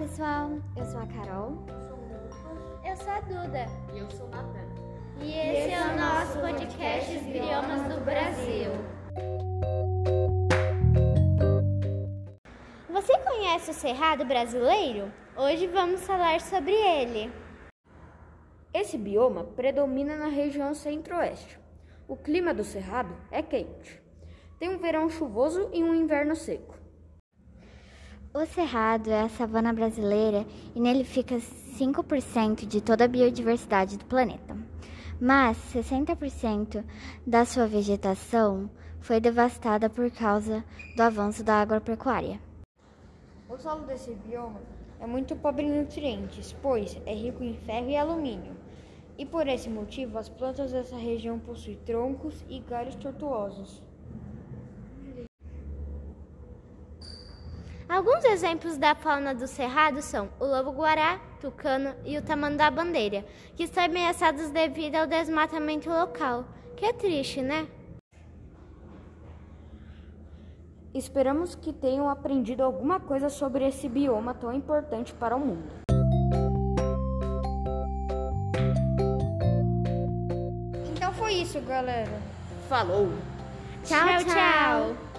pessoal, eu sou a Carol. Eu sou a Duda. E eu sou Natan. E esse é o nosso podcast Biomas do Brasil. Você conhece o Cerrado brasileiro? Hoje vamos falar sobre ele. Esse bioma predomina na região centro-oeste. O clima do cerrado é quente. Tem um verão chuvoso e um inverno seco. O Cerrado é a savana brasileira e nele fica 5% de toda a biodiversidade do planeta. Mas 60% da sua vegetação foi devastada por causa do avanço da agropecuária. O solo desse bioma é muito pobre em nutrientes, pois é rico em ferro e alumínio. E por esse motivo, as plantas dessa região possuem troncos e galhos tortuosos. Alguns exemplos da fauna do cerrado são o lobo-guará, tucano e o tamanduá-bandeira, que estão ameaçados devido ao desmatamento local. Que é triste, né? Esperamos que tenham aprendido alguma coisa sobre esse bioma tão importante para o mundo. Então foi isso, galera. Falou! tchau. tchau. tchau.